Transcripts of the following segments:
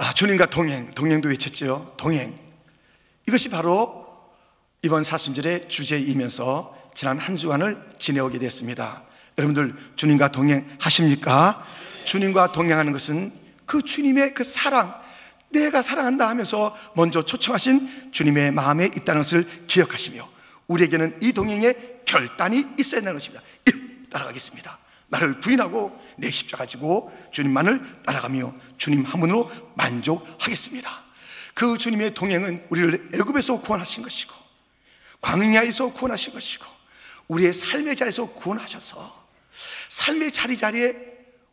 아, 주님과 동행, 동행도 외쳤죠. 동행. 이것이 바로 이번 사순절의 주제이면서 지난 한 주간을 지내오게 됐습니다. 여러분들 주님과 동행하십니까? 주님과 동행하는 것은 그 주님의 그 사랑, 내가 사랑한다 하면서 먼저 초청하신 주님의 마음에 있다는 것을 기억하시며 우리에게는 이 동행에 결단이 있어야 하는 것입니다. 따라가겠습니다. 나를 부인하고 내 십자가 지고 주님만을 따라가며 주님 한 분으로 만족하겠습니다. 그 주님의 동행은 우리를 애굽에서 구원하신 것이고 광야에서 구원하신 것이고 우리의 삶의 자리에서 구원하셔서 삶의 자리 자리에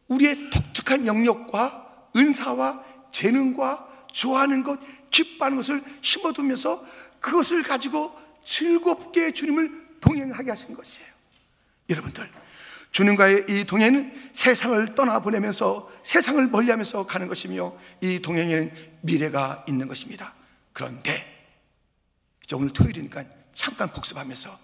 우리의 독특한 영역과 은사와 재능과 좋아하는 것, 기뻐하는 것을 심어두면서 그것을 가지고 즐겁게 주님을 동행하게 하신 것이에요. 여러분들, 주님과의 이 동행은 세상을 떠나보내면서 세상을 멀리하면서 가는 것이며 이 동행에는 미래가 있는 것입니다. 그런데 이제 오늘 토요일이니까 잠깐 복습하면서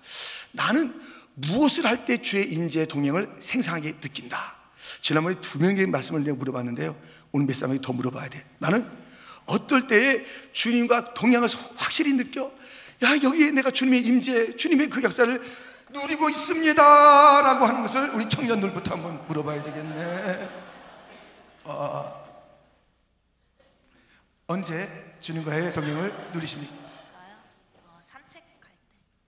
나는 무엇을 할 때 주의 임재 동행을 생생하게 느낀다. 지난번에 두 명의 말씀을 내가 물어봤는데요. 오늘 몇 사람에게 더 물어봐야 돼. 나는 어떨 때에 주님과 동행을 확실히 느껴. 야, 여기에 내가 주님의 임재, 주님의 그 역사를 누리고 있습니다. 라고 하는 것을 우리 청년들부터 한번 물어봐야 되겠네. 어, 언제 주님과의 동행을 누리십니까? 저요? 어, 산책할 때.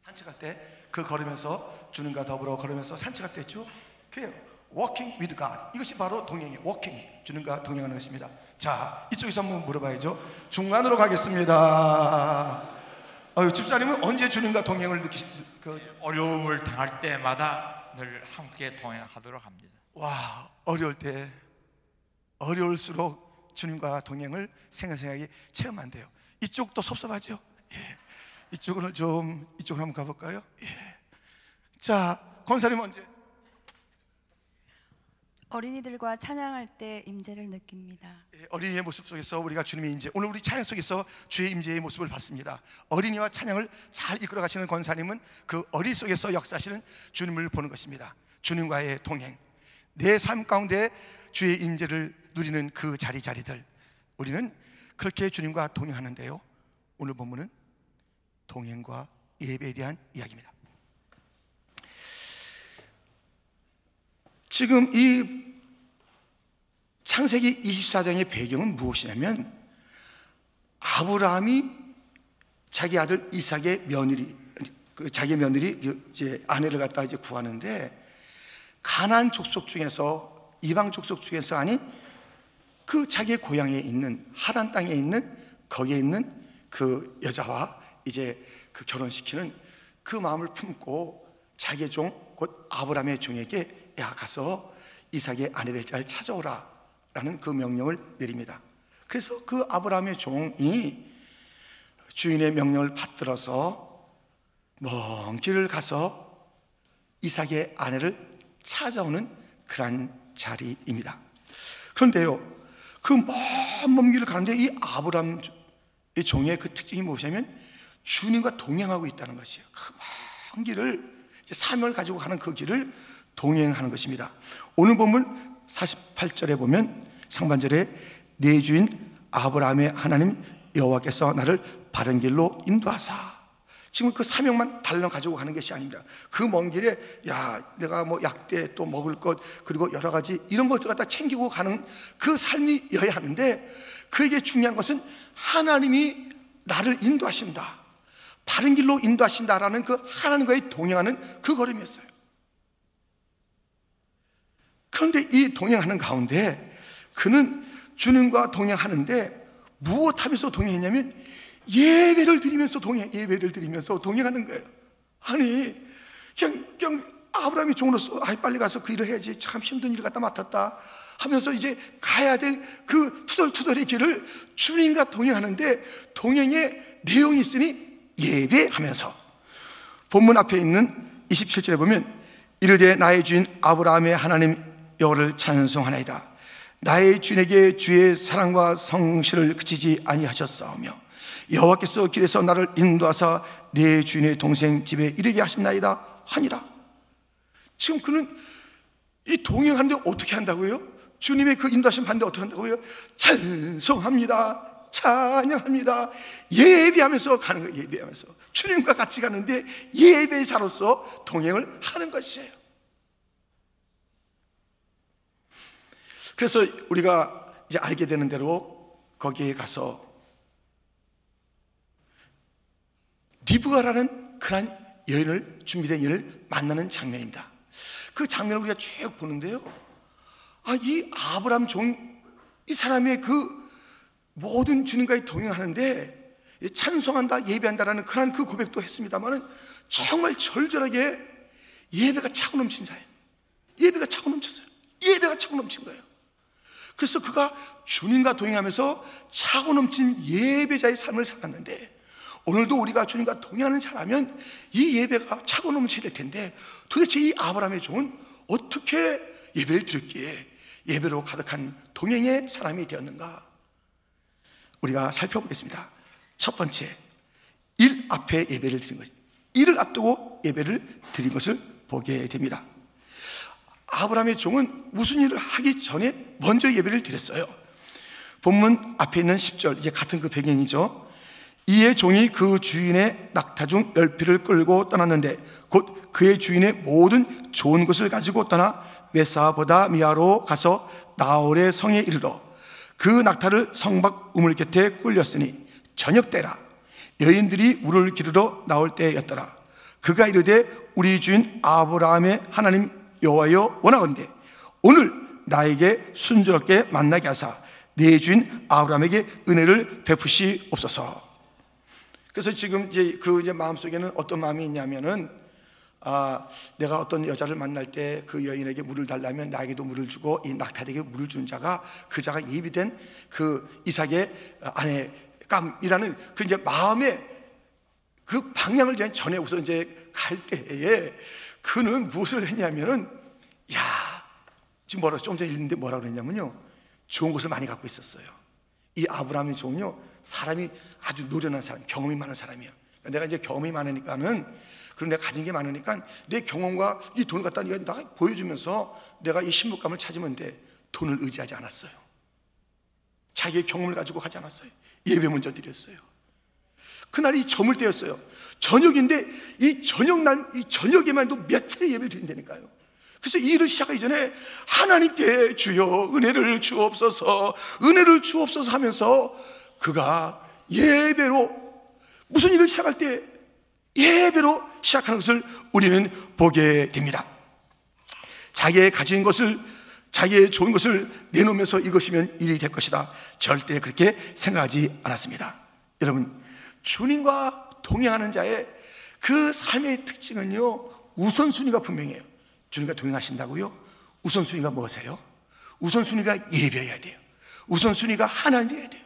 산책할 때 그 걸으면서 주님과 더불어 걸으면서 산책할 때 있죠? 그게 walking with God. 이것이 바로 동행이에요. walking. 주님과 동행하는 것입니다. 자, 이쪽에서 한번 물어봐야죠. 중간으로 가겠습니다. 아유, 집사님은 언제 주님과 동행을 느끼시, 그, 어려움을 당할 때마다 늘 함께 동행하도록 합니다. 와, 어려울 때, 어려울수록 주님과 동행을 생생하게 체험한대요. 이쪽도 섭섭하죠? 예. 이쪽은 좀, 이쪽으로 한번 가볼까요? 예. 자, 권사님 언제? 어린이들과 찬양할 때 임재를 느낍니다. 예, 어린이의 모습 속에서 우리가 주님의 임재 오늘 우리 찬양 속에서 주의 임재의 모습을 봤습니다. 어린이와 찬양을 잘 이끌어 가시는 권사님은 그 어린 속에서 역사하시는 주님을 보는 것입니다. 주님과의 동행. 내 삶 가운데 주의 임재를 누리는 그 자리 자리들. 우리는 그렇게 주님과 동행하는데요. 오늘 본문은 동행과 예배에 대한 이야기입니다 지금 이 창세기 24장의 배경은 무엇이냐면 아브라함이 자기 아들 이삭의 며느리 그 자기 며느리 이제 아내를 갖다 이제 구하는데 가난 족속 중에서 이방 족속 중에서 아닌 그 자기의 고향에 있는 하란 땅에 있는 거기에 있는 그 여자와 이제 그 결혼시키는 그 마음을 품고 자기의 종곧 아브라함의 종에게 야 가서 이삭의 아내 될 자를 찾아오라 라는 그 명령을 내립니다. 그래서 그 아브라함의 종이 주인의 명령을 받들어서 먼 길을 가서 이삭의 아내를 찾아오는 그러한 자리입니다. 그런데요, 그 먼 길을 가는데 이 아브라함의 종의 그 특징이 무엇이냐면 주님과 동행하고 있다는 것이에요. 그 먼 길을 사명을 가지고 가는 그 길을 동행하는 것입니다. 오늘 보면 48절에 보면 상반절에 내 주인 아브라함의 하나님 여호와께서 나를 바른 길로 인도하사 지금 그 사명만 달랑 가지고 가는 것이 아닙니다. 그 먼 길에 야 내가 뭐 약대 또 먹을 것 그리고 여러 가지 이런 것들 갖다 챙기고 가는 그 삶이여야 하는데 그에게 중요한 것은 하나님이 나를 인도하신다. 바른 길로 인도하신다라는 그 하나님과의 동행하는 그 걸음이었어요. 그런데 이 동행하는 가운데 그는 주님과 동행하는데 무엇하면서 동행했냐면 예배를 드리면서 동행 예배를 드리면서 동행하는 거예요. 아니 그냥 그냥 아브라함이 종으로서 아 빨리 가서 그 일을 해야지 참 힘든 일을 갖다 맡았다 하면서 이제 가야 될 그 투덜투덜의 길을 주님과 동행하는데 동행의 내용이 있으니 예배하면서 본문 앞에 있는 27절에 보면 이르되 나의 주인 아브라함의 하나님 여호를 찬송하나이다 나의 주인에게 주의 사랑과 성실을 그치지 아니하셨사오며 여호와께서 길에서 나를 인도하사 내 주인의 동생 집에 이르게 하셨나이다 하니라 지금 그는 이 동행하는데 어떻게 한다고요? 주님의 그 인도하심 받는데 어떻게 한다고요? 찬송합니다. 찬양합니다. 예배하면서 가는 거예요. 예배하면서. 주님과 같이 가는데 예배자로서 동행을 하는 것이에요. 그래서 우리가 이제 알게 되는 대로 거기에 가서 리브가라는 그런 여인을 준비된 여인을 만나는 장면입니다. 그 장면을 우리가 쭉 보는데요. 아, 이 아브람 종, 이 사람의 그 모든 주님과의 동행하는데 찬송한다, 예배한다라는 그런 그 고백도 했습니다만은 정말 절절하게 예배가 차고 넘친 자예요. 예배가 차고 넘쳤어요. 예배가 차고 넘친 거예요. 그래서 그가 주님과 동행하면서 차고 넘친 예배자의 삶을 살았는데 오늘도 우리가 주님과 동행하는 자라면 이 예배가 차고 넘쳐야 될 텐데 도대체 이 아브라함의 종은 어떻게 예배를 드렸기에 예배로 가득한 동행의 사람이 되었는가? 우리가 살펴보겠습니다. 첫 번째, 일 앞에 예배를 드린 것. 일을 앞두고 예배를 드린 것을 보게 됩니다. 아브라함의 종은 무슨 일을 하기 전에 먼저 예배를 드렸어요. 본문 앞에 있는 10절, 이제 같은 그 배경이죠. 이에 종이 그 주인의 낙타 중 열피를 끌고 떠났는데 곧 그의 주인의 모든 좋은 것을 가지고 떠나 메사보다 미아로 가서 나홀의 성에 이르러 그 낙타를 성박 우물 곁에 꿀렸으니 저녁 때라 여인들이 물을 기르러 나올 때였더라 그가 이르되 우리 주인 아브라함의 하나님 여호와여 원하건대 오늘 나에게 순조롭게 만나게 하사 내 주인 아브라함에게 은혜를 베푸시옵소서. 그래서 지금 이제 그 이제 마음속에는 어떤 마음이 있냐면은 아, 내가 어떤 여자를 만날 때 그 여인에게 물을 달라면 나에게도 물을 주고 이 낙타에게 물을 준 자가 그 자가 예비된 그 이삭의 아내 깜이라는 그 이제 마음의 그 방향을 전에 우선 이제 갈 때에 그는 무엇을 했냐면은 야 지금 뭐라 좀 전에 읽는데 뭐라고 그랬냐면요. 좋은 것을 많이 갖고 있었어요. 이 아브라함의 종요 사람이 아주 노련한 사람 경험이 많은 사람이야 내가 이제 경험이 많으니까는 그리고 내가 가진 게 많으니까 내 경험과 이 돈을 갖다 네가 나 보여주면서 내가 이 신부감을 찾으면 돼. 돈을 의지하지 않았어요. 자기의 경험을 가지고 가지 않았어요. 예배 먼저 드렸어요. 그날이 저물 때였어요 저녁인데 이 저녁 날, 이 저녁에만 해도 몇 차례 예배를 드린다니까요 그래서 이 일을 시작하기 전에 하나님께 주여 은혜를 주옵소서 은혜를 주옵소서 하면서 그가 예배로 무슨 일을 시작할 때 예배로 시작하는 것을 우리는 보게 됩니다. 자기의 가진 것을 자기의 좋은 것을 내놓으면서 이것이면 일이 될 것이다. 절대 그렇게 생각하지 않았습니다. 여러분, 주님과 동행하는 자의 그 삶의 특징은요, 우선순위가 분명해요. 주님과 동행하신다고요? 우선순위가 뭐세요? 우선순위가 예배여야 돼요. 우선순위가 하나님이어야 돼요.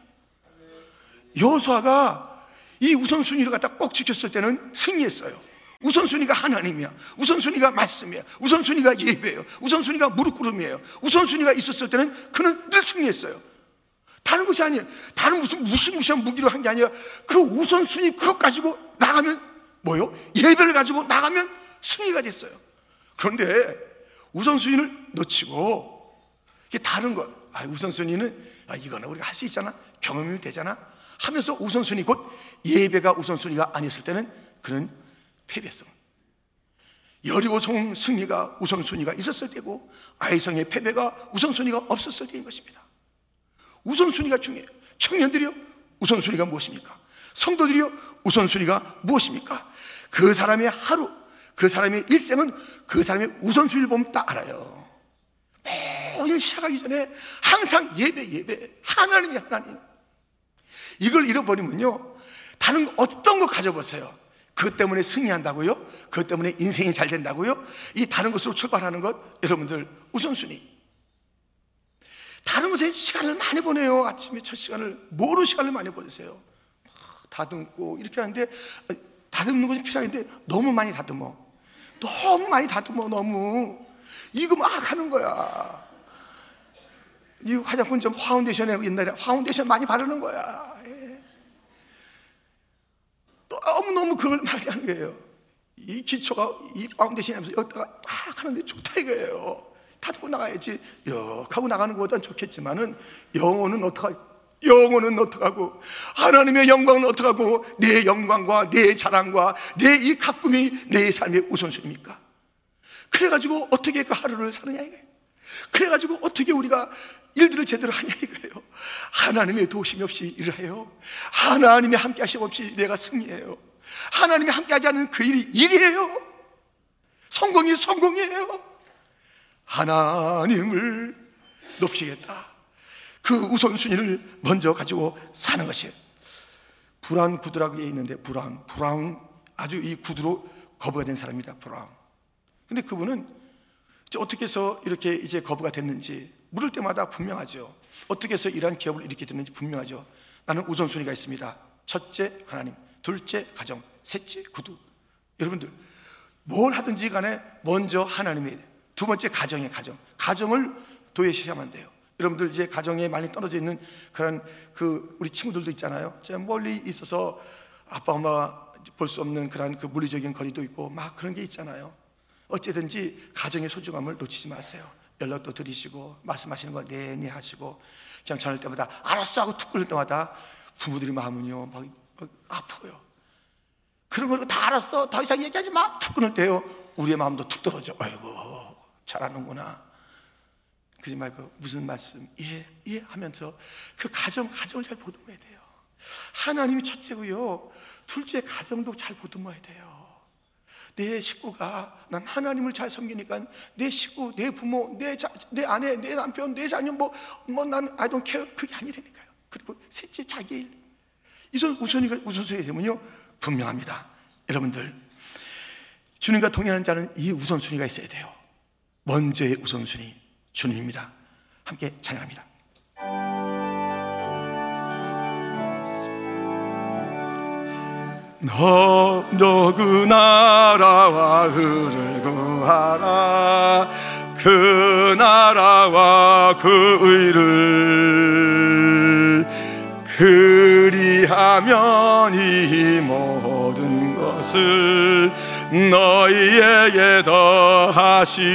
여호수아가 이 우선순위를 갖다 꼭 지켰을 때는 승리했어요. 우선순위가 하나님이야. 우선순위가 말씀이야. 우선순위가 예배예요. 우선순위가 무릎 꿇음이에요. 우선순위가 있었을 때는 그는 늘 승리했어요. 다른 것이 아니에요. 다른 무슨 무시무시한 무기로 한 게 아니라 그 우선순위 그것 가지고 나가면 뭐요? 예배를 가지고 나가면 승리가 됐어요. 그런데 우선순위를 놓치고 이게 다른 것. 아, 우선순위는 아, 이거는 우리가 할 수 있잖아. 경험이 되잖아. 하면서 우선순위 곧 예배가 우선순위가 아니었을 때는 그는 패배성. 여리고성 승리가 우선순위가 있었을 때고 아이성의 패배가 우선순위가 없었을 때인 것입니다. 우선순위가 중요해요. 청년들이요. 우선순위가 무엇입니까? 성도들이요. 우선순위가 무엇입니까? 그 사람의 하루, 그 사람의 일생은 그 사람의 우선순위를 보면 딱 알아요. 매일 시작하기 전에 항상 예배, 예배. 하나님이 하나님. 이걸 잃어버리면요. 다른 어떤 거 가져보세요. 그것 때문에 승리한다고요? 그것 때문에 인생이 잘 된다고요? 이 다른 것으로 출발하는 것, 여러분들 우선순위. 다른 것에 시간을 많이 보내요. 아침에 첫 시간을, 뭐로 시간을 많이 보내세요? 다듬고, 이렇게 하는데, 다듬는 것이 필요한데, 너무 많이 다듬어. 너무 많이 다듬어, 너무. 이거 막 하는 거야. 이 화장품 좀 파운데이션에 옛날에 파운데이션 많이 바르는 거야. 너무 너무 그걸 많이 하는 거예요. 이 기초가 이 파운데이션이 하면서 여기다가 막 하는데 좋다 이거예요. 다 두고 나가야지. 이렇게 하고 나가는 것보단 좋겠지만은 영혼은 어떡하 영혼은 어떡하고 하나님의 영광은 어떡하고 내 영광과 내 자랑과 내 이 가꿈이 내 삶의 우선순위입니까? 그래가지고 어떻게 그 하루를 사느냐 이거예요. 그래가지고 어떻게 우리가 일들을 제대로 하냐 이거예요. 하나님의 도우심 없이 일을 해요. 하나님의 함께 하심 없이 내가 승리해요. 하나님이 함께 하지 않은 그 일이 일이에요. 성공이 성공이에요 하나님을 높이겠다 그 우선순위를 먼저 가지고 사는 것이에요 브라운 구두라고 있는데 브라운 브라운 아주 이 구두로 거부가 된 사람입니다 브라운 근데 그분은 어떻게 해서 이렇게 이제 거부가 됐는지 물을 때마다 분명하죠. 어떻게 해서 이러한 기업을 이렇게 됐는지 분명하죠. 나는 우선순위가 있습니다. 첫째 하나님, 둘째 가정, 셋째 구두. 여러분들 뭘 하든지 간에 먼저 하나님이 두 번째 가정의 가정. 가정을 도외시하면 돼요. 여러분들 이제 가정에 많이 떨어져 있는 그런 그 우리 친구들도 있잖아요. 제가 멀리 있어서 아빠 엄마 볼 수 없는 그런 그 물리적인 거리도 있고 막 그런 게 있잖아요. 어찌든지 가정의 소중함을 놓치지 마세요. 연락도 드리시고 말씀하시는 거 내내 하시고 그냥 전할 때마다 알았어 하고 툭 끊을 때마다 부모들이 마음은요 막, 막 아파요. 그런 거다 알았어 더 이상 얘기하지 마툭 끊을 때요 우리의 마음도 툭 떨어져. 아이고 잘하는구나. 그러지 말고 무슨 말씀 예, 예 하면서 그 가정 가정을 잘 보듬어야 돼요. 하나님이 첫째고요. 둘째 가정도 잘 보듬어야 돼요. 내 식구가 난 하나님을 잘 섬기니까 내 식구, 내 부모, 내, 자, 내 아내, 내 남편, 내 자녀 뭐, 뭐 나는 I don't care 그게 아니라니까요. 그리고 셋째 자기 일. 이선 우선이가 우선순위 되면요 분명합니다. 여러분들 주님과 동행하는 자는 이 우선순위가 있어야 돼요. 먼저의 우선순위 주님입니다. 함께 찬양합니다. 너, 너그 나라와 그를 구하라 그 나라와 그 의를 그리하면 이 모든 것을 너희에게 더하시리라.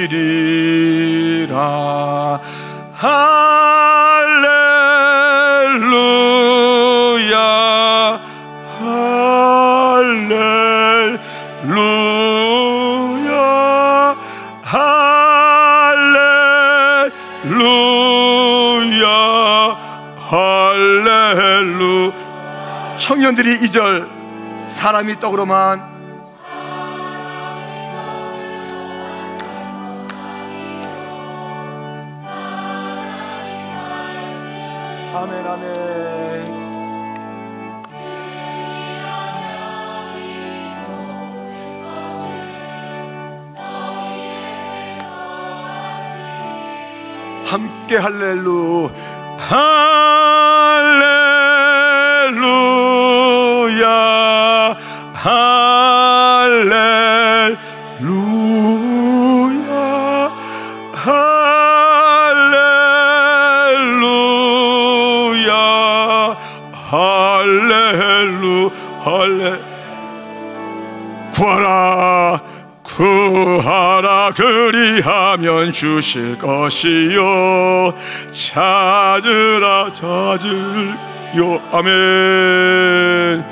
할렐루야. 할렐루야. 할렐루야. 할렐루. 청년들이 이 절 사람이 떡으로만 아멘 아멘. 함께 할렐루. 할 할레 구하라 구하라 그리하면 주실 것이요. 찾으라 찾을요. 아멘.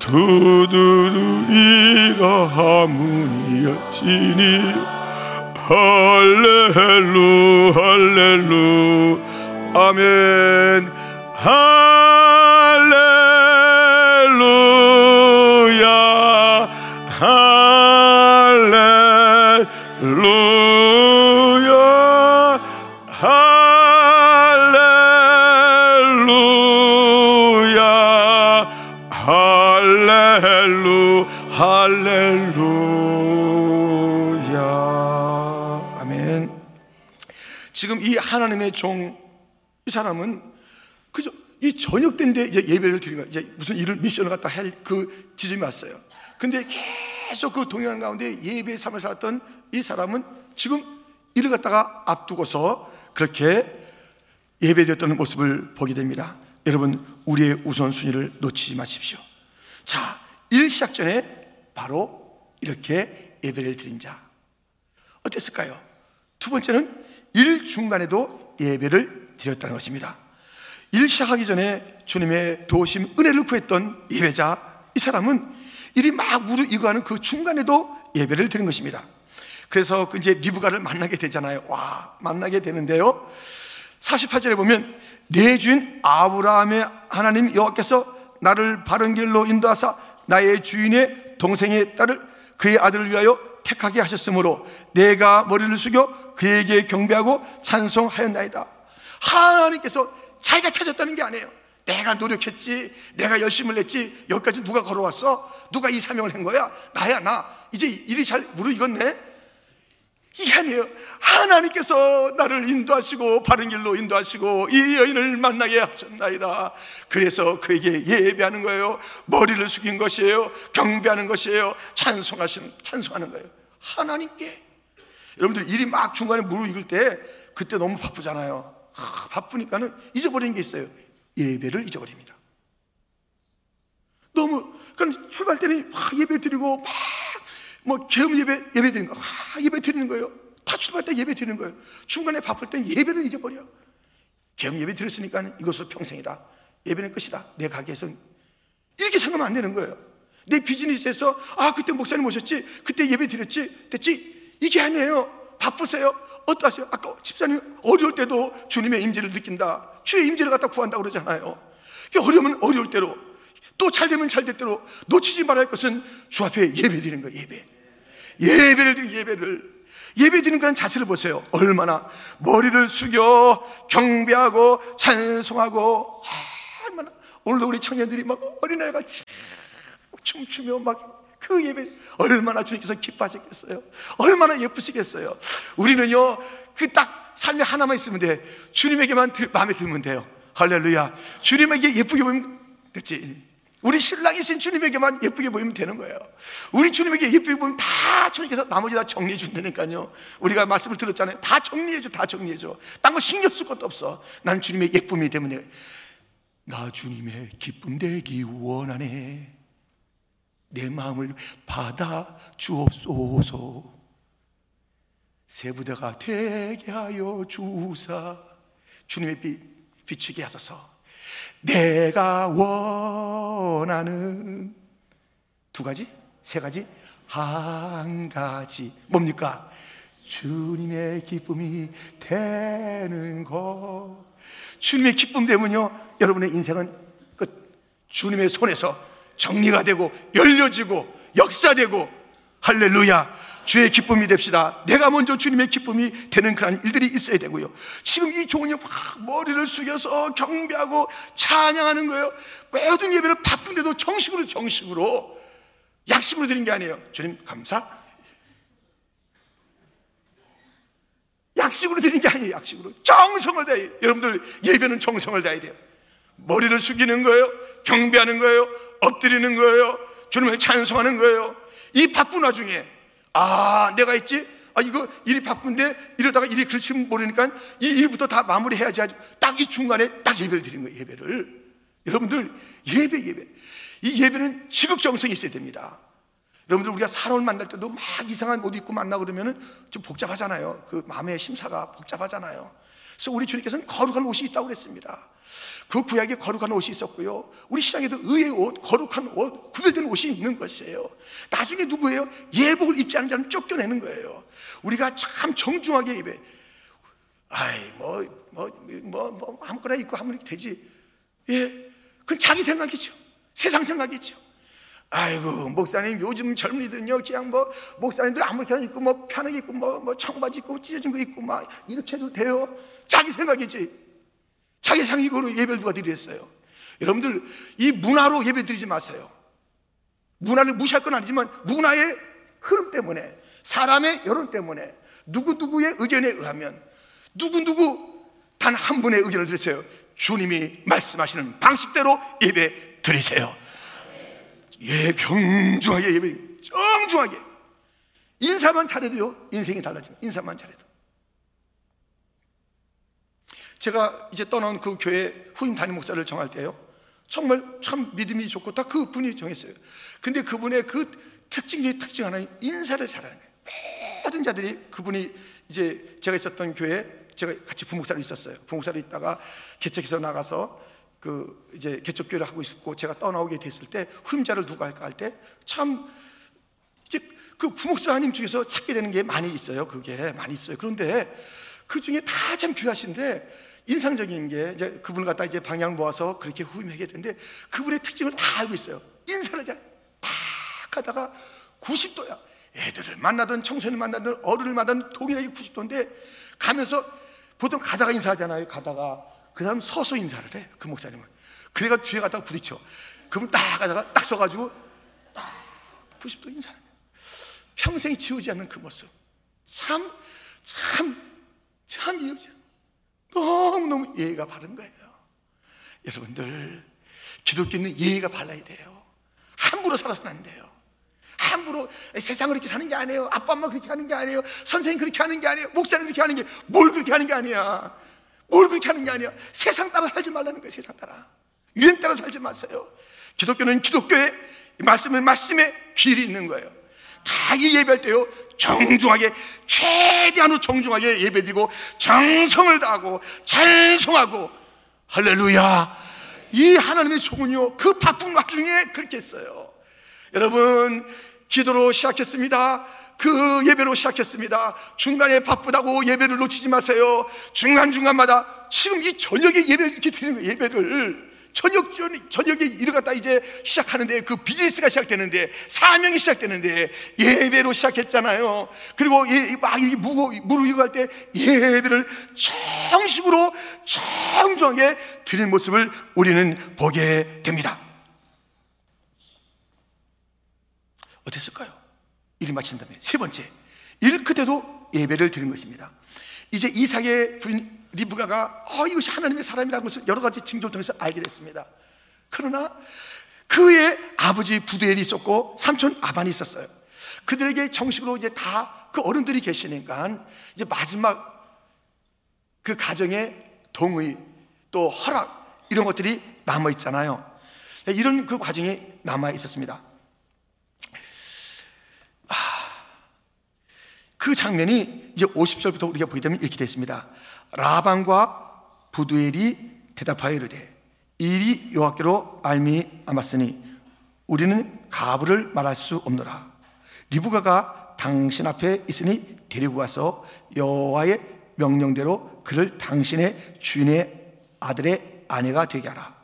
두드리라 문이 열지니 할렐루 할렐루. 아멘. 할 할렐루야 아멘 지금 이 하나님의 종 이 사람은 그죠 이 저녁 때인데 예배를 거야 이제 무슨 일을 미션을 갖다 할 그 지점이 왔어요 근데 계속 그 동행하는 가운데 예배의 삶을 살았던 이 사람은 지금 이를 갖다가 앞두고서 그렇게 예배되었던 모습을 보게 됩니다. 여러분, 우리의 우선순위를 놓치지 마십시오. 자, 일 시작 전에 바로 이렇게 예배를 드린 자. 어땠을까요? 두 번째는 일 중간에도 예배를 드렸다는 것입니다. 일 시작하기 전에 주님의 도우심 은혜를 구했던 예배자 이 사람은 일이 막 무르익어가는 그 중간에도 예배를 드린 것입니다. 그래서 그 이제 리브가를 만나게 되잖아요. 와 만나게 되는데요. 48절에 보면 내 주인 아브라함의 하나님 여호와께서 나를 바른 길로 인도하사 나의 주인의 동생의 딸을 그의 아들을 위하여 택하게 하셨으므로 내가 머리를 숙여 그에게 경배하고 찬송하였나이다. 하나님께서 자기가 찾았다는 게 아니에요. 내가 노력했지, 내가 열심을 냈지, 여기까지 누가 걸어왔어? 누가 이 사명을 한 거야? 나야, 나. 이제 일이 잘 무르익었네? 이게 아니에요. 하나님께서 나를 인도하시고 바른 길로 인도하시고 이 여인을 만나게 하셨나이다. 그래서 그에게 예배하는 거예요. 머리를 숙인 것이에요. 경배하는 것이에요. 찬송하신 찬송하는 거예요. 하나님께. 여러분들 일이 막 중간에 무르익을 때 그때 너무 바쁘잖아요. 아, 바쁘니까는 잊어버리는 게 있어요. 예배를 잊어버립니다. 너무 그러니까 출발 때는 막 예배 드리고 막 뭐 개업 예배 예배 드리는 거, 막 예배 드리는 거예요. 다 출발 때 예배 드리는 거예요. 중간에 바쁠 땐 예배를 잊어버려. 개업 예배 드렸으니까 이것으로 평생이다. 예배는 끝이다. 내 가게에서 이렇게 생각하면 안 되는 거예요. 내 비즈니스에서 아 그때 목사님 오셨지, 그때 예배 드렸지, 됐지. 이게 아니에요. 바쁘세요. 어떠하세요? 아까 집사님 어려울 때도 주님의 임재를 느낀다. 주의 임재를 갖다 구한다 그러잖아요. 어려우면 어려울 대로 또 잘 되면 잘될 대로 놓치지 말아야 할 것은 주 앞에 예배 드리는 거예요. 예배. 예배를 드리 예배를 예배 드리는 그런 자세를 보세요. 얼마나 머리를 숙여 경배하고 찬송하고 얼마나 오늘도 우리 청년들이 막 어린아이 같이 춤추며 막 그 예배 얼마나 주님께서 기뻐하셨겠어요. 얼마나 예쁘시겠어요. 우리는요 그 딱 삶에 하나만 있으면 돼. 주님에게만 들, 마음에 들면 돼요. 할렐루야. 주님에게 예쁘게 보이면 됐지. 우리 신랑이신 주님에게만 예쁘게 보이면 되는 거예요. 우리 주님에게 예쁘게 보이면 다 주님께서 나머지 다 정리해 준다니까요. 우리가 말씀을 들었잖아요. 다 정리해 줘, 다 정리해 줘. 딴 거 신경 쓸 것도 없어. 난 주님의 예쁨이 때문에 나 주님의 기쁨 되기 원하네. 내 마음을 받아 주옵소서. 새 부대가 되게 하여 주사. 주님의 빛 비추게 하소서. 내가 원하는 두 가지, 세 가지, 한 가지 뭡니까? 주님의 기쁨이 되는 것. 주님의 기쁨 되면요, 여러분의 인생은 끝. 주님의 손에서 정리가 되고 열려지고 역사되고 할렐루야. 주의 기쁨이 됩시다. 내가 먼저 주님의 기쁨이 되는 그런 일들이 있어야 되고요. 지금 이 종은요, 막 머리를 숙여서 경배하고 찬양하는 거예요. 모든 예배를 바쁜데도 정식으로 정식으로 약식으로 드린 게 아니에요. 주님 감사. 약식으로 드린 게 아니에요. 약식으로 정성을 다해. 여러분들 예배는 정성을 다해야 돼요. 머리를 숙이는 거예요. 경배하는 거예요. 엎드리는 거예요. 주님을 찬송하는 거예요. 이 바쁜 와중에 아, 내가 있지? 아, 이거 일이 바쁜데 이러다가 일이 그렇지 모르니까 이 일부터 다 마무리해야지. 딱 이 중간에 딱 예배를 드리는 거예요, 예배를. 여러분들, 예배, 예배. 이 예배는 지극정성이 있어야 됩니다. 여러분들, 우리가 사람을 만날 때도 막 이상한 옷 입고 만나 그러면은 좀 복잡하잖아요. 그 마음의 심사가 복잡하잖아요. 그래서 우리 주님께서는 거룩한 옷이 있다고 그랬습니다. 그 구약에 거룩한 옷이 있었고요. 우리 신앙에도 의의 옷, 거룩한 옷, 구별된 옷이 있는 것이에요. 나중에 누구예요? 예복을 입지 않은 자는 쫓겨내는 거예요. 우리가 참 정중하게 입에, 아이, 뭐, 뭐, 뭐, 뭐, 아무거나 입고 하면 되지. 예. 그건 자기 생각이죠. 세상 생각이죠. 아이고, 목사님, 요즘 젊은이들은요, 그냥 뭐, 목사님들 아무렇게나 입고, 뭐, 편하게 입고, 뭐, 뭐, 청바지 입고, 찢어진 거 입고, 막, 이렇게 해도 돼요. 자기 생각이지. 자기 생각으로 예배를 누가 드렸어요? 여러분들, 이 문화로 예배 드리지 마세요. 문화를 무시할 건 아니지만, 문화의 흐름 때문에, 사람의 여론 때문에, 누구누구의 의견에 의하면, 누구누구 단 한 분의 의견을 들으세요. 주님이 말씀하시는 방식대로 예배 드리세요. 예, 병중하게 예배, 정중하게. 인사만 잘해도요, 인생이 달라져요. 인사만 잘해도. 제가 이제 떠나온 그 교회 후임 담임 목사를 정할 때요. 정말 참 믿음이 좋고 다 그분이 정했어요. 근데 그분의 그 특징 중에 특징 하나는 인사를 잘하는 거예요. 모든 자들이 그분이 이제 제가 있었던 교회 제가 같이 부목사로 있었어요. 부목사로 있다가 개척해서 나가서 그 이제 개척교회를 하고 있었고 제가 떠나오게 됐을 때 후임자를 누가 할까 할 때 참 이제 그 부목사님 중에서 찾게 되는 게 많이 있어요. 그게 많이 있어요. 그런데 그 중에 다 참 귀하신데 인상적인 게 이제 그분을 갖다 이제 방향 모아서 그렇게 후임하게 되는데 그분의 특징을 다 알고 있어요. 인사를 잘딱 하다가 90도야. 애들을 만나든 청소년을 만나든 어른을 만나든 동일하게 90도인데 가면서 보통 가다가 인사하잖아요. 가다가 그 사람 서서 인사를 해. 그 목사님은. 그래가 뒤에 가다가 부딪혀. 그분 딱 가다가 딱 서가지고 딱 90도 인사를 해. 평생 지우지 않는 그 모습. 참, 참, 참 이어져. 너무너무 예의가 바른 거예요. 여러분들, 기독교는 예의가 발라야 돼요. 함부로 살아서는 안 돼요. 함부로 세상을 그렇게 사는 게 아니에요. 아빠, 엄마 그렇게 하는 게 아니에요. 선생님 그렇게 하는 게 아니에요. 목사님 그렇게 하는 게 뭘 그렇게 하는 게 아니야. 뭘 그렇게 하는 게 아니야. 세상 따라 살지 말라는 거예요. 세상 따라. 유행 따라 살지 마세요. 기독교는 기독교의 말씀의 길이 있는 거예요. 다 이 예배할 때요 정중하게 최대한으로 정중하게 예배드리고 정성을 다하고 찬송하고 할렐루야. 이 하나님의 종은요 그 바쁜 와중에 그렇게 했어요. 여러분 기도로 시작했습니다. 그 예배로 시작했습니다. 중간에 바쁘다고 예배를 놓치지 마세요. 중간중간마다 지금 이 저녁에 예배를 이렇게 드리는 거예요 예배를 저녁 전 저녁에 일어갔다 이제 시작하는데 그 비즈니스가 시작되는데 사명이 시작되는데 예배로 시작했잖아요. 그리고 막 무거 무릎 이고 때 예배를 정식으로 정중하게 드리는 모습을 우리는 보게 됩니다. 어땠을까요? 일이 마친 다음에 세 번째 일크때도 예배를 드리는 것입니다. 이제 이삭의 부인 리브가가 어, 이것이 하나님의 사람이라는 것을 여러 가지 징조를 통해서 알게 됐습니다. 그러나 그의 아버지 부두엘이 있었고 삼촌 아반이 있었어요. 그들에게 정식으로 이제 다 그 어른들이 계시니까 이제 마지막 그 가정의 동의 또 허락 이런 것들이 남아 있잖아요. 이런 그 과정이 남아 있었습니다. 아, 그 장면이 이제 50절부터 우리가 보게 되면 이렇게 됐습니다. 라반과 부두엘이 대답하여 이르되 일이 여호와께로 알미암았으니 우리는 가부를 말할 수 없노라. 리브가가 당신 앞에 있으니 데리고 가서 여호와의 명령대로 그를 당신의 주인의 아들의 아내가 되게 하라.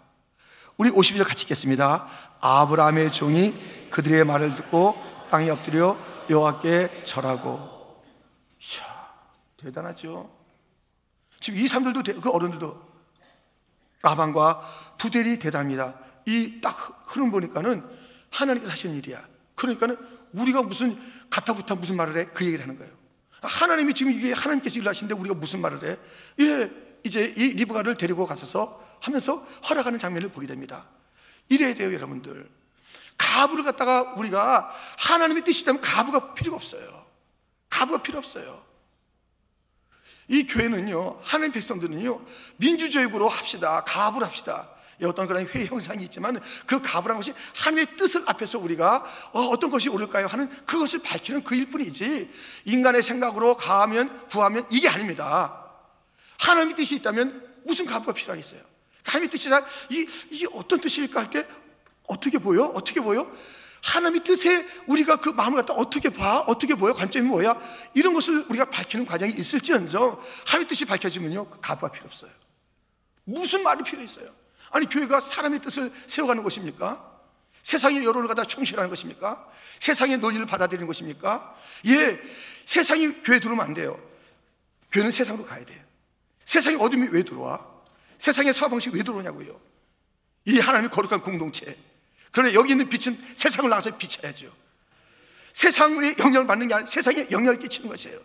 우리 52절 같이 읽겠습니다. 아브라함의 종이 그들의 말을 듣고 땅에 엎드려 여호와께 절하고 이야, 대단하죠 지금 이 사람들도 그 어른들도 라반과 부델이 대답니다. 이 딱 흐름 보니까는 하나님께서 하시는 일이야. 그러니까는 우리가 무슨 가타부타 무슨 말을 해? 그 얘기를 하는 거예요. 하나님이 지금 이게 하나님께서 일 하시는데 우리가 무슨 말을 해? 예, 이제 이 리브가를 데리고 가셔서 하면서 허락하는 장면을 보게 됩니다. 이래야 돼요, 여러분들. 가부를 갖다가 우리가 하나님의 뜻이라면 가부가 필요가 없어요. 가부가 필요 없어요. 이 교회는요, 하나님 백성들은요, 민주주의로 합시다. 가압을 합시다. 어떤 그런 회의 형상이 있지만 그 가부란 것이 하나님의 뜻을 앞에서 우리가 어, 떤 것이 옳을까요? 하는 그것을 밝히는 그 일 뿐이지 인간의 생각으로 가하면 구하면 이게 아닙니다. 하나님의 뜻이 있다면 무슨 가부가 필요하겠어요? 하나님의 뜻이라 이, 이게 어떤 뜻일까 할 때 어떻게 보여? 어떻게 보여? 하나님의 뜻에 우리가 그 마음을 갖다 어떻게 봐? 어떻게 보여? 관점이 뭐야? 이런 것을 우리가 밝히는 과정이 있을지언정 하나님의 뜻이 밝혀지면요 그 가부가 필요 없어요 무슨 말이 필요 있어요? 아니 교회가 사람의 뜻을 세워가는 것입니까? 세상의 여론을 갖다 충실하는 것입니까? 세상의 논리를 받아들이는 것입니까? 예, 세상이 교회 들어오면 안 돼요 교회는 세상으로 가야 돼요 세상에 어둠이 왜 들어와? 세상의 사방식이 왜 들어오냐고요 이 하나님의 거룩한 공동체 그러나 여기 있는 빛은 세상을 나가서 비춰야죠. 세상의 영향을 받는 게 아니라 세상에 영향을 끼치는 것이에요.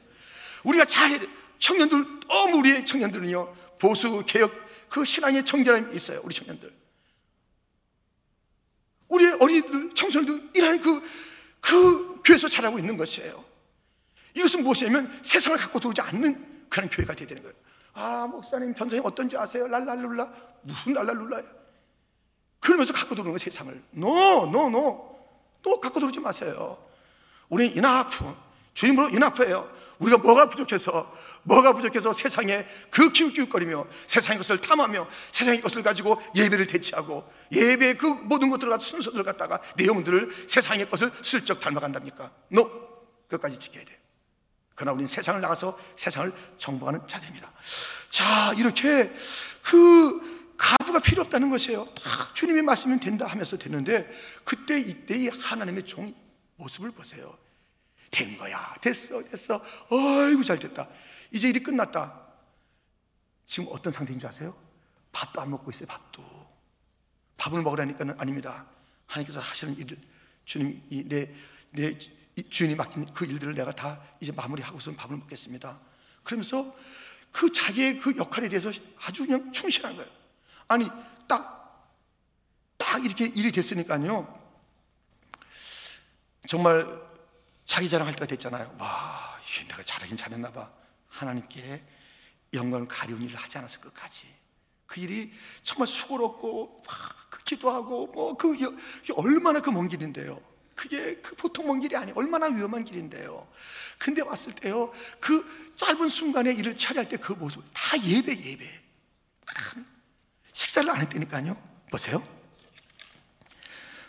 우리가 돼. 청년들, 너무 우리의 청년들은요, 보수, 개혁, 그 신앙의 청결함이 있어요. 우리 청년들. 우리의 어린이들, 청소년들, 이런 그, 그 교회에서 자라고 있는 것이에요. 이것은 무엇이냐면 세상을 갖고 들어오지 않는 그런 교회가 되야 되는 거예요. 아, 목사님, 전생이 어떤지 아세요? 랄랄룰라. 무슨 랄랄룰라예요? 그러면서 갖고 들어오는 거예요, 세상을. No, no, no. 또 갖고 들어오지 마세요. 우리는 enough, 주님으로 enough예요. 우리가 뭐가 부족해서 뭐가 부족해서 세상에 그 기웃기웃거리며 세상의 것을 탐하며 세상의 것을 가지고 예배를 대체하고 예배 그 모든 것들을 갖다 순서들을 갖다가 내용들을 세상의 것을 슬쩍 닮아간답니까? No! 끝까지 지켜야 돼요. 그러나 우리는 세상을 나가서 세상을 정복하는 자들입니다. 자, 이렇게 그 가부가 필요 없다는 것이에요. 딱 주님의 말씀이면 된다 하면서 됐는데 그때 이때의 하나님의 종 모습을 보세요. 된 거야. 됐어, 됐어. 아이고, 잘 됐다. 이제 일이 끝났다. 지금 어떤 상태인 줄 아세요? 밥도 안 먹고 있어요, 밥도. 밥을 먹으라니까는 아닙니다. 하나님께서 하시는 일을 주님 이 내, 내 주인이 맡긴 그 일들을 내가 다 이제 마무리하고서 밥을 먹겠습니다. 그러면서 그 자기의 그 역할에 대해서 아주 그냥 충실한 거예요. 아니, 딱, 딱 이렇게 일이 됐으니까요. 정말 자기 자랑할 때가 됐잖아요. 와, 내가 잘하긴 잘했나 봐. 하나님께 영광을 가려운 일을 하지 않았을 끝까지. 그 일이 정말 수고롭고, 와, 그 기도하고, 뭐, 그, 얼마나 그 먼 길인데요. 그게 그 보통 먼 길이 아니에요. 얼마나 위험한 길인데요. 근데 왔을 때요, 그 짧은 순간에 일을 처리할 때 그 모습, 다 예배, 예배. 식사를 안 했다니까요. 보세요.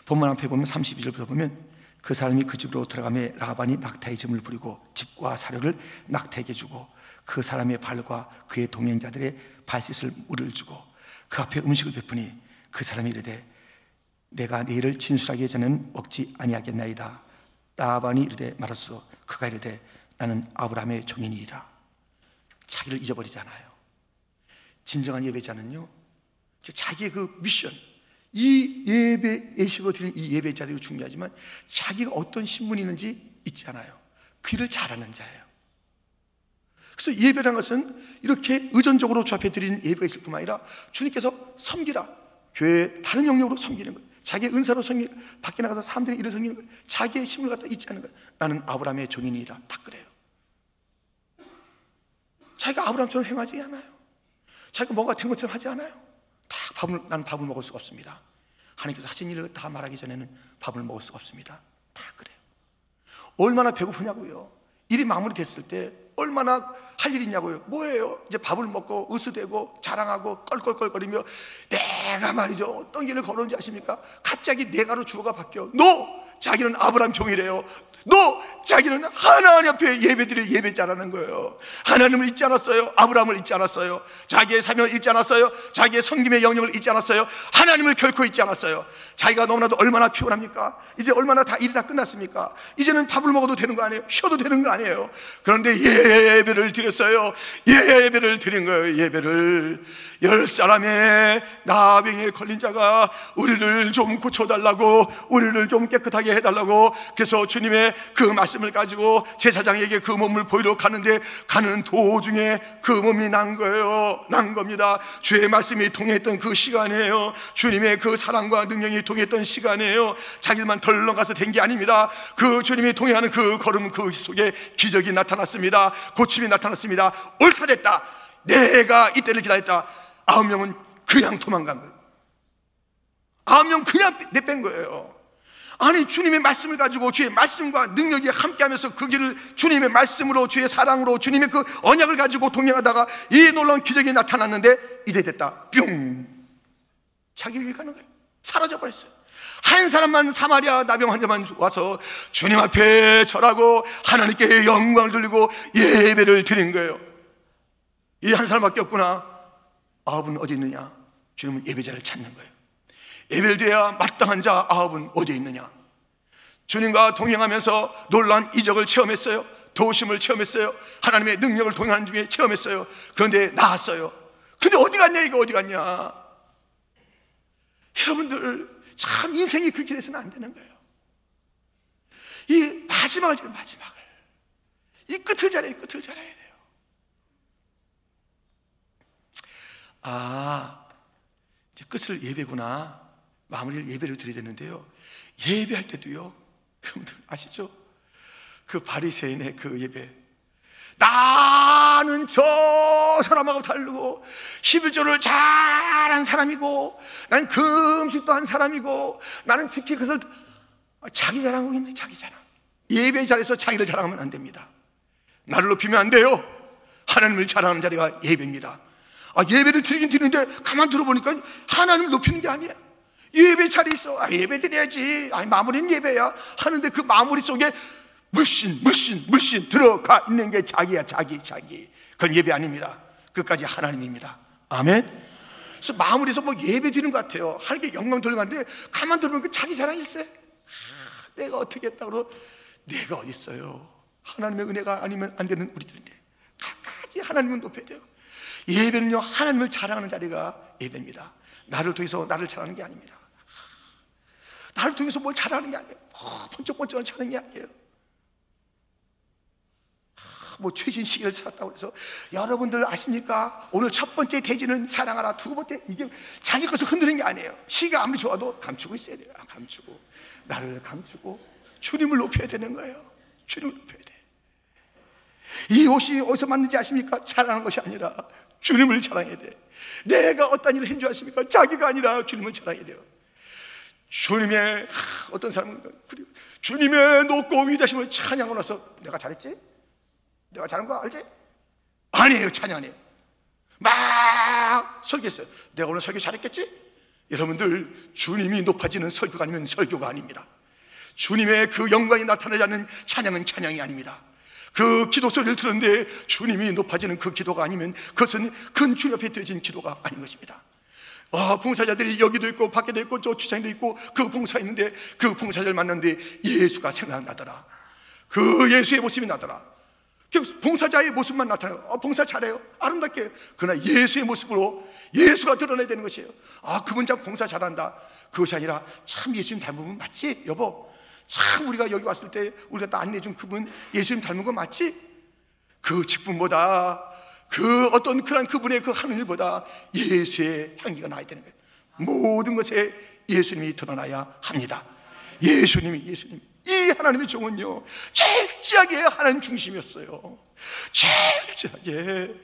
본문 앞에 보면 32절부터 보면 그 사람이 그 집으로 들어가며 라반이 낙타의 짐을 부리고 집과 사료를 낙타에게 주고 그 사람의 발과 그의 동행자들의 발 씻을 물을 주고 그 앞에 음식을 베푸니 그 사람이 이르되 내가 내일을 진술하기 전에는 먹지 아니하겠나이다 라반이 이르되 말았어 그가 이르되 나는 아브라함의 종인이라 자기를 잊어버리잖아요 진정한 예배자는요 자기의 그 미션 이 예배 예식으로 드리는 이 예배자들이 중요하지만 자기가 어떤 신분이 있는지 잊지 않아요. 그 일을 잘하는 자예요. 그래서 예배라는 것은 이렇게 의존적으로 주 앞에 드리는 예배가 있을 뿐만 아니라 주님께서 섬기라. 교회 다른 영역으로 섬기는 거예요. 자기의 은사로 섬기 밖에 나가서 사람들이 일을 섬기는 거예요. 자기의 신분을 갖다 잊지 않는 거예요. 나는 아브라함의 종인이라. 다 그래요. 자기가 아브라함처럼 행하지 않아요. 자기가 뭔가 된 것처럼 하지 않아요. 다 밥을, 난 밥을 먹을 수가 없습니다. 하나님께서 하신 일을 다 말하기 전에는 밥을 먹을 수가 없습니다. 다 그래요. 얼마나 배고프냐고요. 일이 마무리됐을 때 얼마나 할 일이 있냐고요. 뭐예요? 이제 밥을 먹고 으스대고 자랑하고 껄껄껄거리며 내가 말이죠. 어떤 길을 걸었는지 아십니까? 갑자기 내가로 주어가 바뀌어. 너! 자기는 아브라함 종이래요. 너 자기는 하나님 앞에 예배드릴 예배자라는 거예요. 하나님을 잊지 않았어요. 아브라함을 잊지 않았어요. 자기의 사명을 잊지 않았어요. 자기의 성김의 영역을 잊지 않았어요. 하나님을 결코 잊지 않았어요. 자기가 너무나도 얼마나 피곤합니까? 이제 얼마나 다 일이 다 끝났습니까? 이제는 밥을 먹어도 되는 거 아니에요? 쉬어도 되는 거 아니에요? 그런데 예배를 드렸어요. 예배를 드린 거예요. 예배를 열 사람의 나병에 걸린 자가 우리를 좀 고쳐달라고 우리를 좀 깨끗하게 해달라고 그래서 주님의 그 말씀을 가지고 제사장에게 그 몸을 보이러 가는데 가는 도중에 그 몸이 난 거예요. 난 겁니다. 주의 말씀이 통했던 그 시간이에요. 주님의 그 사랑과 능력이 통했던 시간이에요. 자기만 덜렁 가서 된 게 아닙니다. 그 주님이 통행하는 그 걸음 그 속에 기적이 나타났습니다. 고침이 나타났습니다. 옳다 됐다. 내가 이때를 기다렸다. 아홉 명은 그냥 도망간 거예요. 아홉 명 그냥 내뺀 거예요. 아니 주님의 말씀을 가지고 주의 말씀과 능력이 함께하면서 그 길을 주님의 말씀으로 주의 사랑으로 주님의 그 언약을 가지고 동행하다가 이 놀라운 기적이 나타났는데 이제 됐다 뿅 자기 길 가는 거예요 사라져 버렸어요 한 사람만 사마리아 나병 환자만 와서 주님 앞에 절하고 하나님께 영광을 돌리고 예배를 드린 거예요 이 한 사람밖에 없구나 아홉은 어디 있느냐 주님은 예배자를 찾는 거예요 예배를 드려야 마땅한 자 아홉은 어디에 있느냐? 주님과 동행하면서 놀란 이적을 체험했어요. 도심을 체험했어요. 하나님의 능력을 동행하는 중에 체험했어요. 그런데 나왔어요. 근데 어디 갔냐, 이거 어디 갔냐? 여러분들, 참 인생이 그렇게 돼서는 안 되는 거예요. 이 마지막을 지금 마지막을. 이 끝을 잘해야 끝을 잘해야 돼요. 아, 이제 끝을 예배구나. 마무리를 예배를 드려야 되는데요. 예배할 때도요. 여러분들 아시죠? 그 바리새인의 그 예배. 나는 저 사람하고 다르고 11조를 잘한 사람이고 난 금식도 한 사람이고 나는 지키 그것을 자기 자랑하고 있네 자기 자랑 예배 자리에서 자기를 자랑하면 안 됩니다 나를 높이면 안 돼요. 하나님을 자랑하는 자리가 예배입니다. 아, 예배를 드리긴 드리는데 가만 들어보니까 하나님을 높이는 게 아니야. 예배 자리 있어. 아, 예배 드려야지. 아니, 마무리는 예배야. 하는데 그 마무리 속에 물씬, 물씬, 물씬 들어가 있는 게 자기야, 자기, 자기. 그건 예배 아닙니다. 끝까지 하나님입니다. 아멘. 그래서 마무리에서 뭐 예배 드리는 것 같아요. 하나님께 영광 돌려가는데 가만 들어보니까 자기 자랑일세. 아, 내가 어떻게 했다고 내가 어디 있어요. 하나님의 은혜가 아니면 안 되는 우리들인데 끝까지 하나님을 높여야 돼요. 예배는요 하나님을 자랑하는 자리가 예배입니다. 나를 통해서 나를 자랑하는 게 아닙니다. 나를 통해서 뭘 자랑하는 게 아니에요. 뭐 번쩍번쩍 자는 게 아니에요. 뭐 최신 시기를 살았다고 해서 여러분들 아십니까? 오늘 첫 번째 대지는 사랑하라 두 번째 이게 자기 것을 흔드는 게 아니에요 시가 아무리 좋아도 감추고 있어야 돼요 감추고 나를 감추고 주님을 높여야 되는 거예요 주님을 높여야 돼 이 옷이 어디서 만든지 아십니까? 자랑하는 것이 아니라 주님을 자랑해야 돼 내가 어떤 일을 한줄 아십니까? 자기가 아니라 주님을 자랑해야 돼요 주님의 어떤 사람은 주님의 높고 위대하심을 찬양하고 나서 내가 잘했지? 내가 잘한 거 알지? 아니에요 찬양 아니에요. 막 설교했어요. 내가 오늘 설교 잘했겠지? 여러분들 주님이 높아지는 설교가 아니면 설교가 아닙니다. 주님의 그 영광이 나타나지 않는 찬양은 찬양이 아닙니다. 그 기도 소리를 들었는데 주님이 높아지는 그 기도가 아니면 그것은 큰 주님 앞에 드려진 기도가 아닌 것입니다. 아, 봉사자들이 여기도 있고 밖에도 있고 저 주차장도 있고 그 봉사 있는데 그 봉사자를 만났는데 예수가 생각나더라. 그 예수의 모습이 나더라 봉사자의 모습만 나타나요. 어, 봉사 잘해요. 아름답게. 그러나 예수의 모습으로 예수가 드러나야 되는 것이에요. 아, 그분 참 봉사 잘한다. 그것이 아니라 참 예수님 닮은 맞지? 여보. 참 우리가 여기 왔을 때 우리가 또 안내준 그분 예수님 닮은 거 맞지? 그 직분보다 그 어떤 그런 그분의 그 하는 일보다 예수의 향기가 나야 되는 거예요. 모든 것에 예수님이 드러나야 합니다. 예수님이 예수님이 이 하나님의 종은요, 철저하게 하나님 중심이었어요. 철저하게.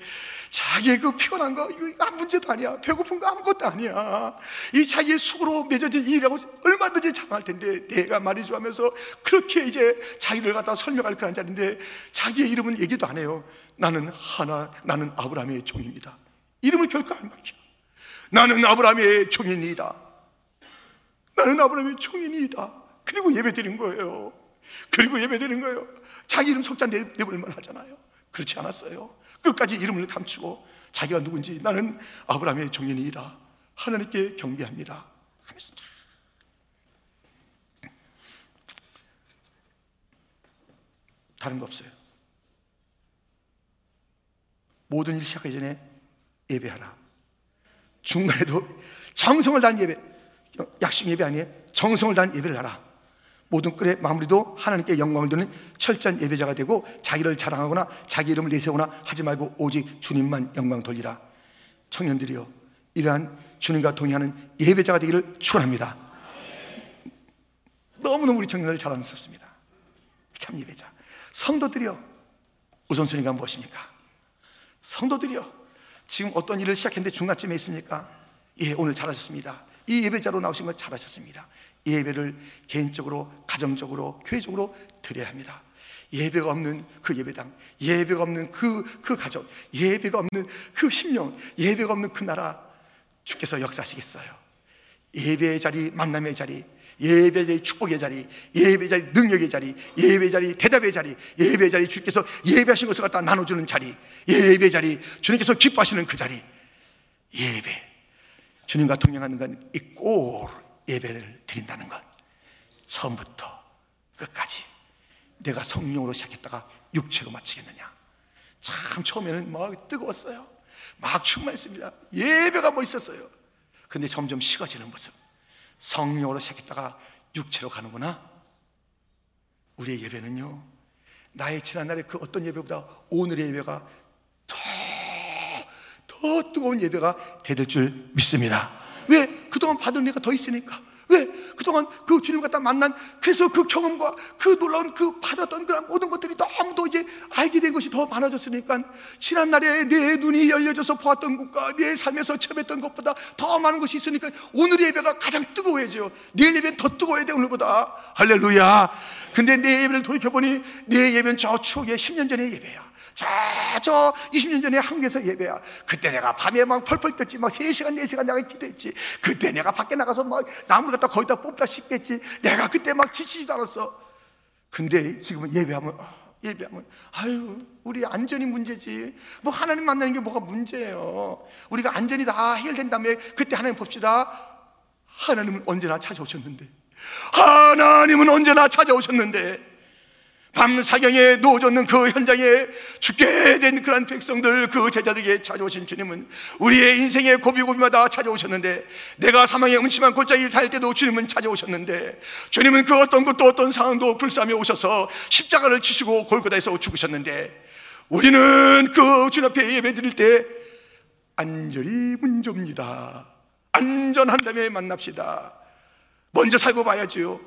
자기의 그 피곤한 거, 이거 아무 문제도 아니야. 배고픈 거 아무것도 아니야. 이 자기의 숙으로 맺어진 일이라고 얼마든지 장할 텐데, 내가 말이죠 하면서 그렇게 이제 자기를 갖다 설명할 그런 자리인데, 자기의 이름은 얘기도 안 해요. 나는 하나, 나는 아브라함의 종입니다. 이름을 결코 안 밝혀. 나는 아브라함의 종인이다. 나는 아브라함의 종인이다. 그리고 예배 드린 거예요. 그리고 예배 드린 거예요. 자기 이름 석자 내볼만 하잖아요. 그렇지 않았어요. 끝까지 이름을 감추고 자기가 누군지 나는 아브라함의 종인이다. 하나님께 경배합니다. 하면서 다른 거 없어요. 모든 일 시작하기 전에 예배하라. 중간에도 정성을 다한 예배, 약식 예배 아니에요? 정성을 다한 예배를 하라. 모든 끓의 마무리도 하나님께 영광을 드는 철저한 예배자가 되고 자기를 자랑하거나 자기 이름을 내세우거나 하지 말고 오직 주님만 영광 돌리라. 청년들이여 이러한 주님과 동의하는 예배자가 되기를 축원합니다. 너무너무 우리 청년들 자랑스럽습니다. 참 예배자. 성도들이여 우선순위가 무엇입니까? 성도들이여 지금 어떤 일을 시작했는데 중간쯤에 있습니까? 예 오늘 잘하셨습니다. 이 예배자로 나오신 거 잘하셨습니다 예배를 개인적으로, 가정적으로, 교회적으로 드려야 합니다. 예배가 없는 그 예배당, 예배가 없는 그, 그 가정, 예배가 없는 그 심령, 예배가 없는 그 나라, 주께서 역사하시겠어요. 예배의 자리, 만남의 자리, 예배의 자리, 축복의 자리, 예배의 자리, 능력의 자리, 예배의 자리, 대답의 자리, 예배의 자리, 주께서 예배하신 것을 갖다 나눠주는 자리, 예배의 자리, 주님께서 기뻐하시는 그 자리, 예배. 주님과 동행하는 건이꼭 예배를 드린다는 것. 처음부터 끝까지 내가 성령으로 시작했다가 육체로 마치겠느냐. 참 처음에는 막 뜨거웠어요. 막 충만했습니다. 예배가 멋있었어요. 근데 점점 식어지는 모습. 성령으로 시작했다가 육체로 가는구나. 우리의 예배는요. 나의 지난날의 그 어떤 예배보다 오늘의 예배가 더, 더 뜨거운 예배가 될줄 믿습니다. 왜? 그동안 받은 은혜가 더 있으니까. 왜? 그동안 그 주님 갖다 만난 그래서 그 경험과 그 놀라운 그 받았던 그런 모든 것들이 너무도 이제 알게 된 것이 더 많아졌으니까 지난 날에 내 눈이 열려져서 보았던 것과 내 삶에서 체험했던 것보다 더 많은 것이 있으니까 오늘의 예배가 가장 뜨거워야죠. 내일 예배는 더 뜨거워야 돼 오늘보다. 할렐루야. 근데 내 예배를 돌이켜보니 내 예배는 저 추억의 10년 전의 예배야 자저 20년 전에 한국에서 예배야. 그때 내가 밤에 막 펄펄 떴지. 막 3시간 4시간 내가 기도했지. 그때 내가 밖에 나가서 막 나무를 갖다 거기다 뽑다 씹겠지. 내가 그때 막 지치지도 않았어. 근데 지금은 예배하면 아, 예배하면 아유 우리 안전이 문제지. 뭐 하나님 만나는 게 뭐가 문제예요? 우리가 안전이 다 해결된 다음에 그때 하나님 봅시다. 하나님은 언제나 찾아오셨는데. 하나님은 언제나 찾아오셨는데 밤 사경에 놓아졌는 그 현장에 죽게 된 그런 백성들 그 제자들에게 찾아오신 주님은 우리의 인생의 고비고비마다 찾아오셨는데 내가 사망의 음침한 골짜기를 달 때도 주님은 찾아오셨는데 주님은 그 어떤 것도 어떤 상황도 불사하며 오셔서 십자가를 치시고 골고다에서 죽으셨는데 우리는 그 주님 앞에 예배 드릴 때 안전이 문제입니다. 안전한 다음에 만납시다. 먼저 살고 봐야지요.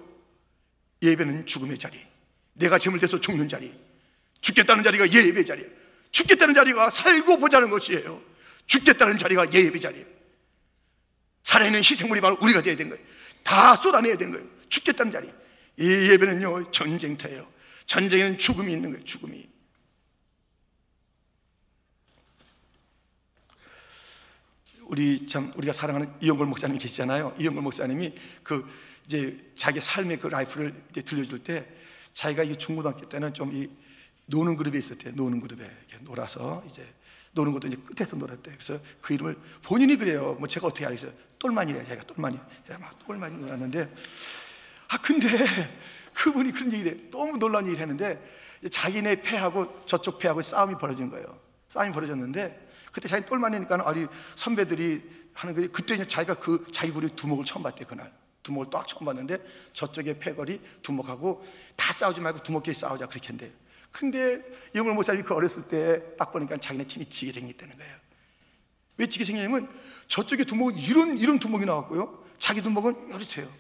예배는 죽음의 자리 내가 제물돼서 죽는 자리 죽겠다는 자리가 예배 자리야 죽겠다는 자리가 살고 보자는 것이에요. 죽겠다는 자리가 예배 자리예요 살아있는 희생물이 바로 우리가 되어야 되는 거예요. 다 쏟아내야 되는 거예요. 죽겠다는 자리. 이 예배는요 전쟁터예요. 전쟁에는 죽음이 있는 거예요 죽음이. 우리 참 우리가 사랑하는 이영걸 목사님 계시잖아요. 이영걸 목사님이 그 이제 자기 삶의 그 라이프를 이제 들려줄 때 자기가 이 중고등학교 때는 좀 이 노는 그룹에 있었대요. 노는 그룹에 놀아서 이제 노는 것도 이제 끝에서 놀았대. 그래서 그 이름을 본인이 그래요. 뭐 제가 어떻게 알겠어요? 똘만이래. 자기가 똘만이. 막 똘만이 놀았는데 아 근데 그분이 그런 얘기를 해. 너무 놀라운 얘기를 했는데 자기네 패하고 저쪽 패하고 싸움이 벌어진 거예요. 싸움이 벌어졌는데 그때 자기 똘만이니까 아니 선배들이 하는 게 그때 이제 자기가 그 자기 그룹 두목을 처음 봤대 그날 두목을 딱 처음 봤는데 저쪽에 패거리 두목하고 다 싸우지 말고 두목끼리 싸우자 그렇게 한대 근데 영월 목사님이 그 어렸을 때 딱 보니까 자기네 팀이 지게 생겼다는 거예요. 왜 지게 생기냐면 저쪽에 두목은 이런 이런 두목이 나왔고요. 자기 두목은 요렇게요.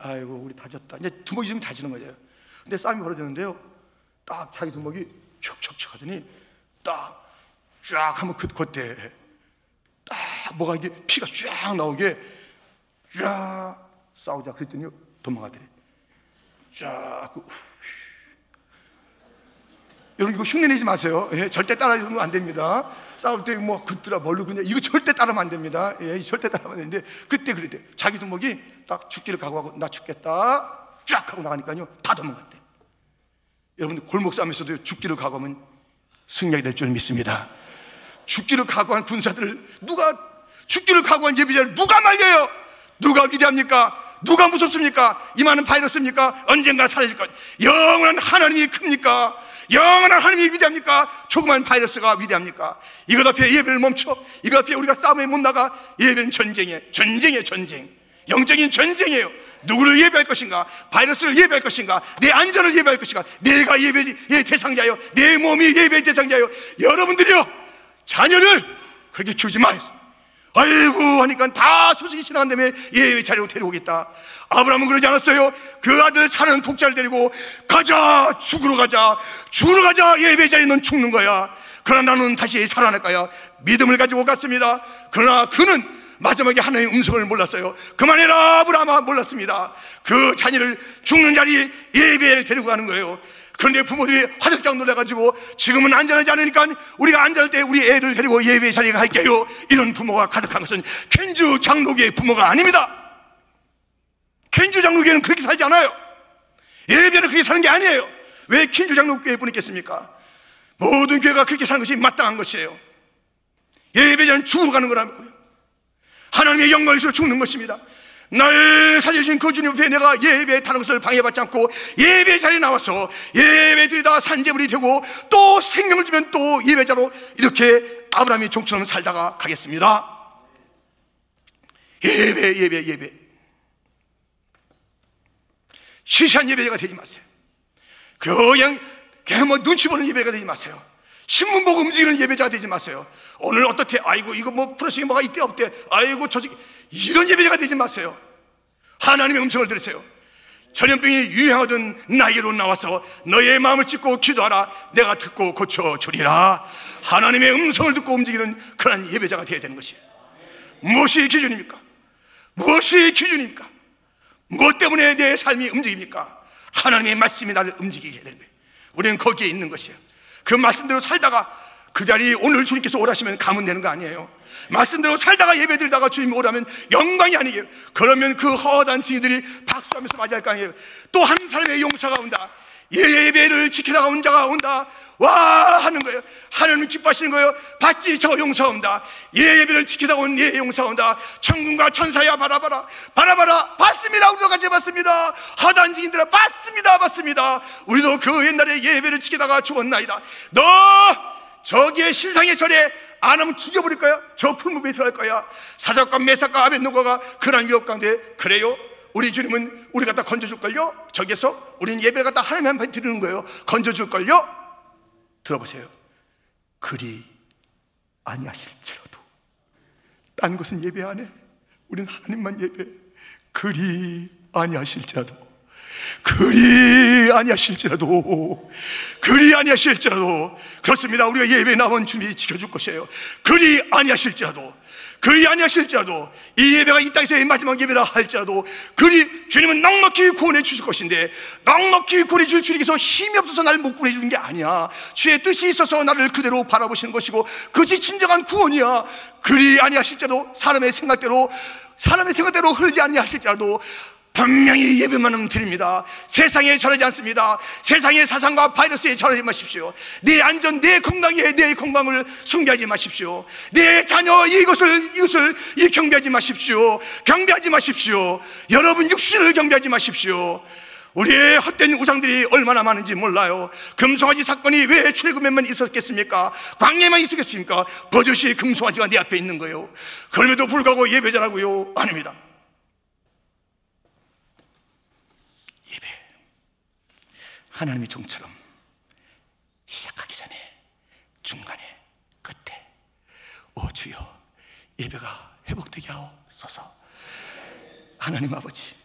아이고 우리 다 졌다. 이제 두목이 좀 다지는 거죠 근데 싸움이 벌어졌는데요. 딱 자기 두목이 촉촉촉 하더니 딱 쫙 하면 그, 그때 딱 뭐가 이게 피가 쫙 나오게 쫙 싸우자 그랬더니 도망가더래. 쫙 그, 여러분 이거 흉내내지 마세요. 예, 절대 따라하면 안 됩니다. 싸울 때 뭐 긋더라 뭘로 그냥 이거 절대 따르면 안 됩니다. 예, 절대 따르면 안 되는데 그때 그랬대. 자기 두목이 딱 죽기를 각오하고 나 죽겠다. 쫙 하고 나가니까요. 다 도망갔대. 여러분들 골목 싸움에서도 죽기를 각오하면 승리하게 될 줄 믿습니다. 죽기를 각오한 군사들을 누가 죽기를 각오한 예비자를 누가 말려요? 누가 위대합니까? 누가 무섭습니까? 이 많은 바이러스입니까? 언젠가 사라질 것. 영원한 하나님이 큽니까? 영원한 하나님이 위대합니까? 조그만 바이러스가 위대합니까? 이것 앞에 예배를 멈춰. 이것 앞에 우리가 싸움에 못 나가. 예배는 전쟁이에요. 전쟁이에요, 전쟁. 영적인 전쟁이에요. 누구를 예배할 것인가? 바이러스를 예배할 것인가? 내 안전을 예배할 것인가? 내가 예배의 대상자요. 내 몸이 예배의 대상자요. 여러분들이요. 자녀를 그렇게 키우지 마세요. 아이고 하니까 다 소식이 지나간 다음에 예배 자리로 데려오겠다. 아브라함은 그러지 않았어요. 그 아들 사는 독자를 데리고 가자 죽으러 가자 죽으러 가자 예배 자리 넌 죽는 거야. 그러나 나는 다시 살아날 거야. 믿음을 가지고 갔습니다. 그러나 그는 마지막에 하나님의 음성을 몰랐어요. 그만해라 아브라함아 몰랐습니다. 그 자녀를 죽는 자리에 예배를 데리고 가는 거예요. 그런데 부모들이 화들짝 놀라가지고 지금은 안전하지 않으니까 우리가 안전할 때 우리 애를 데리고 예배 자리에 갈게요. 이런 부모가 가득한 것은 퀸주 장로교의 부모가 아닙니다. 퀸주 장로교회는 그렇게 살지 않아요. 예배는 그렇게 사는 게 아니에요. 왜 퀸주 장로교회 뿐이겠습니까? 모든 교회가 그렇게 사는 것이 마땅한 것이에요. 예배자는 죽어가는 거라고요. 하나님의 영광을 위해서 죽는 것입니다. 날 살려주신 그 주님 앞에 내가 예배에 타는 것을 방해받지 않고 예배 자리에 나와서 예배 드리다 산재물이 되고 또 생명을 주면 또 예배자로 이렇게 아브라함이 종처럼 살다가 가겠습니다. 예배, 예배, 예배. 시시한 예배자가 되지 마세요. 그냥, 그냥 뭐 눈치 보는 예배가 되지 마세요. 신문 보고 움직이는 예배자가 되지 마세요. 오늘 어떻게, 아이고, 이거 뭐 프로싱이 뭐가 있대, 없대. 아이고, 저기, 이런 예배자가 되지 마세요. 하나님의 음성을 들으세요. 전염병이 유행하던 나에게로 나와서 너의 마음을 찢고 기도하라. 내가 듣고 고쳐주리라. 하나님의 음성을 듣고 움직이는 그런 예배자가 되어야 되는 것이에요. 무엇이 기준입니까? 무엇이 기준입니까? 무엇 때문에 내 삶이 움직입니까? 하나님의 말씀이 나를 움직이게 되는 거예요. 우리는 거기에 있는 것이에요. 그 말씀대로 살다가 그 자리 오늘 주님께서 오라시면 가면 되는 거 아니에요. 말씀대로 살다가 예배 드리다가 주님 오라면 영광이 아니에요. 그러면 그 허다한 증인들이 박수하면서 맞이할 거 아니에요. 또 한 사람의 용사가 온다. 예배를 지키다가 온 자가 온다. 와 하는 거예요. 하나님 기뻐하시는 거예요. 봤지 저 용사 온다. 예배를 지키다가 온 예 용사가 온다. 천군과 천사야 바라봐라. 바라봐라. 봤습니다. 우리도 같이 봤습니다. 하단 지인들아 봤습니다. 봤습니다. 우리도 그 옛날에 예배를 지키다가 죽었나이다. 너 저기에 신상의 절에 안 하면 죽여버릴 거야. 저 풀무비에 들어갈 거야. 사작과 메사과 아벤노가가 그런 유혹 가운데 그래요. 우리 주님은 우리 갖다 건져줄걸요? 저기서 우리는 예배 갖다 하나님 한번 드리는 거예요. 건져줄걸요? 들어보세요. 그리 아니하실지라도 딴 것은 예배 안 해. 우리는 하나님만 예배. 그리 아니하실지라도 그리 아니하실지라도 그리 아니하실지라도 그렇습니다. 우리가 예배 나온 주님이 지켜줄 것이에요. 그리 아니하실지라도 그리 아니하실지라도 이 예배가 이 땅에서의 마지막 예배라 할지라도 그리 주님은 넉넉히 구원해 주실 것인데 넉넉히 구원해 주실 주님께서 힘이 없어서 나를 못 구원해 주는 게 아니야 주의 뜻이 있어서 나를 그대로 바라보시는 것이고 그것이 진정한 구원이야 그리 아니하실지라도 사람의 생각대로 사람의 생각대로 흐르지 아니하실지라도 분명히 예배만은 드립니다. 세상에 절하지 않습니다. 세상의 사상과 바이러스에 절하지 마십시오. 내 안전, 내 건강에 내 건강을 숭배하지 마십시오. 내 자녀 이것을 이것을 이 경배하지 마십시오. 경배하지 마십시오. 여러분 육신을 경배하지 마십시오. 우리의 헛된 우상들이 얼마나 많은지 몰라요. 금송아지 사건이 왜 출애굽에만 있었겠습니까? 광야에만 있었겠습니까? 버젓이 금송아지가 내 앞에 있는 거예요. 그럼에도 불구하고 예배자라고요? 아닙니다. 하나님의 종처럼 시작하기 전에 중간에 끝에 오 주여 예배가 회복되게 하옵소서. 하나님 아버지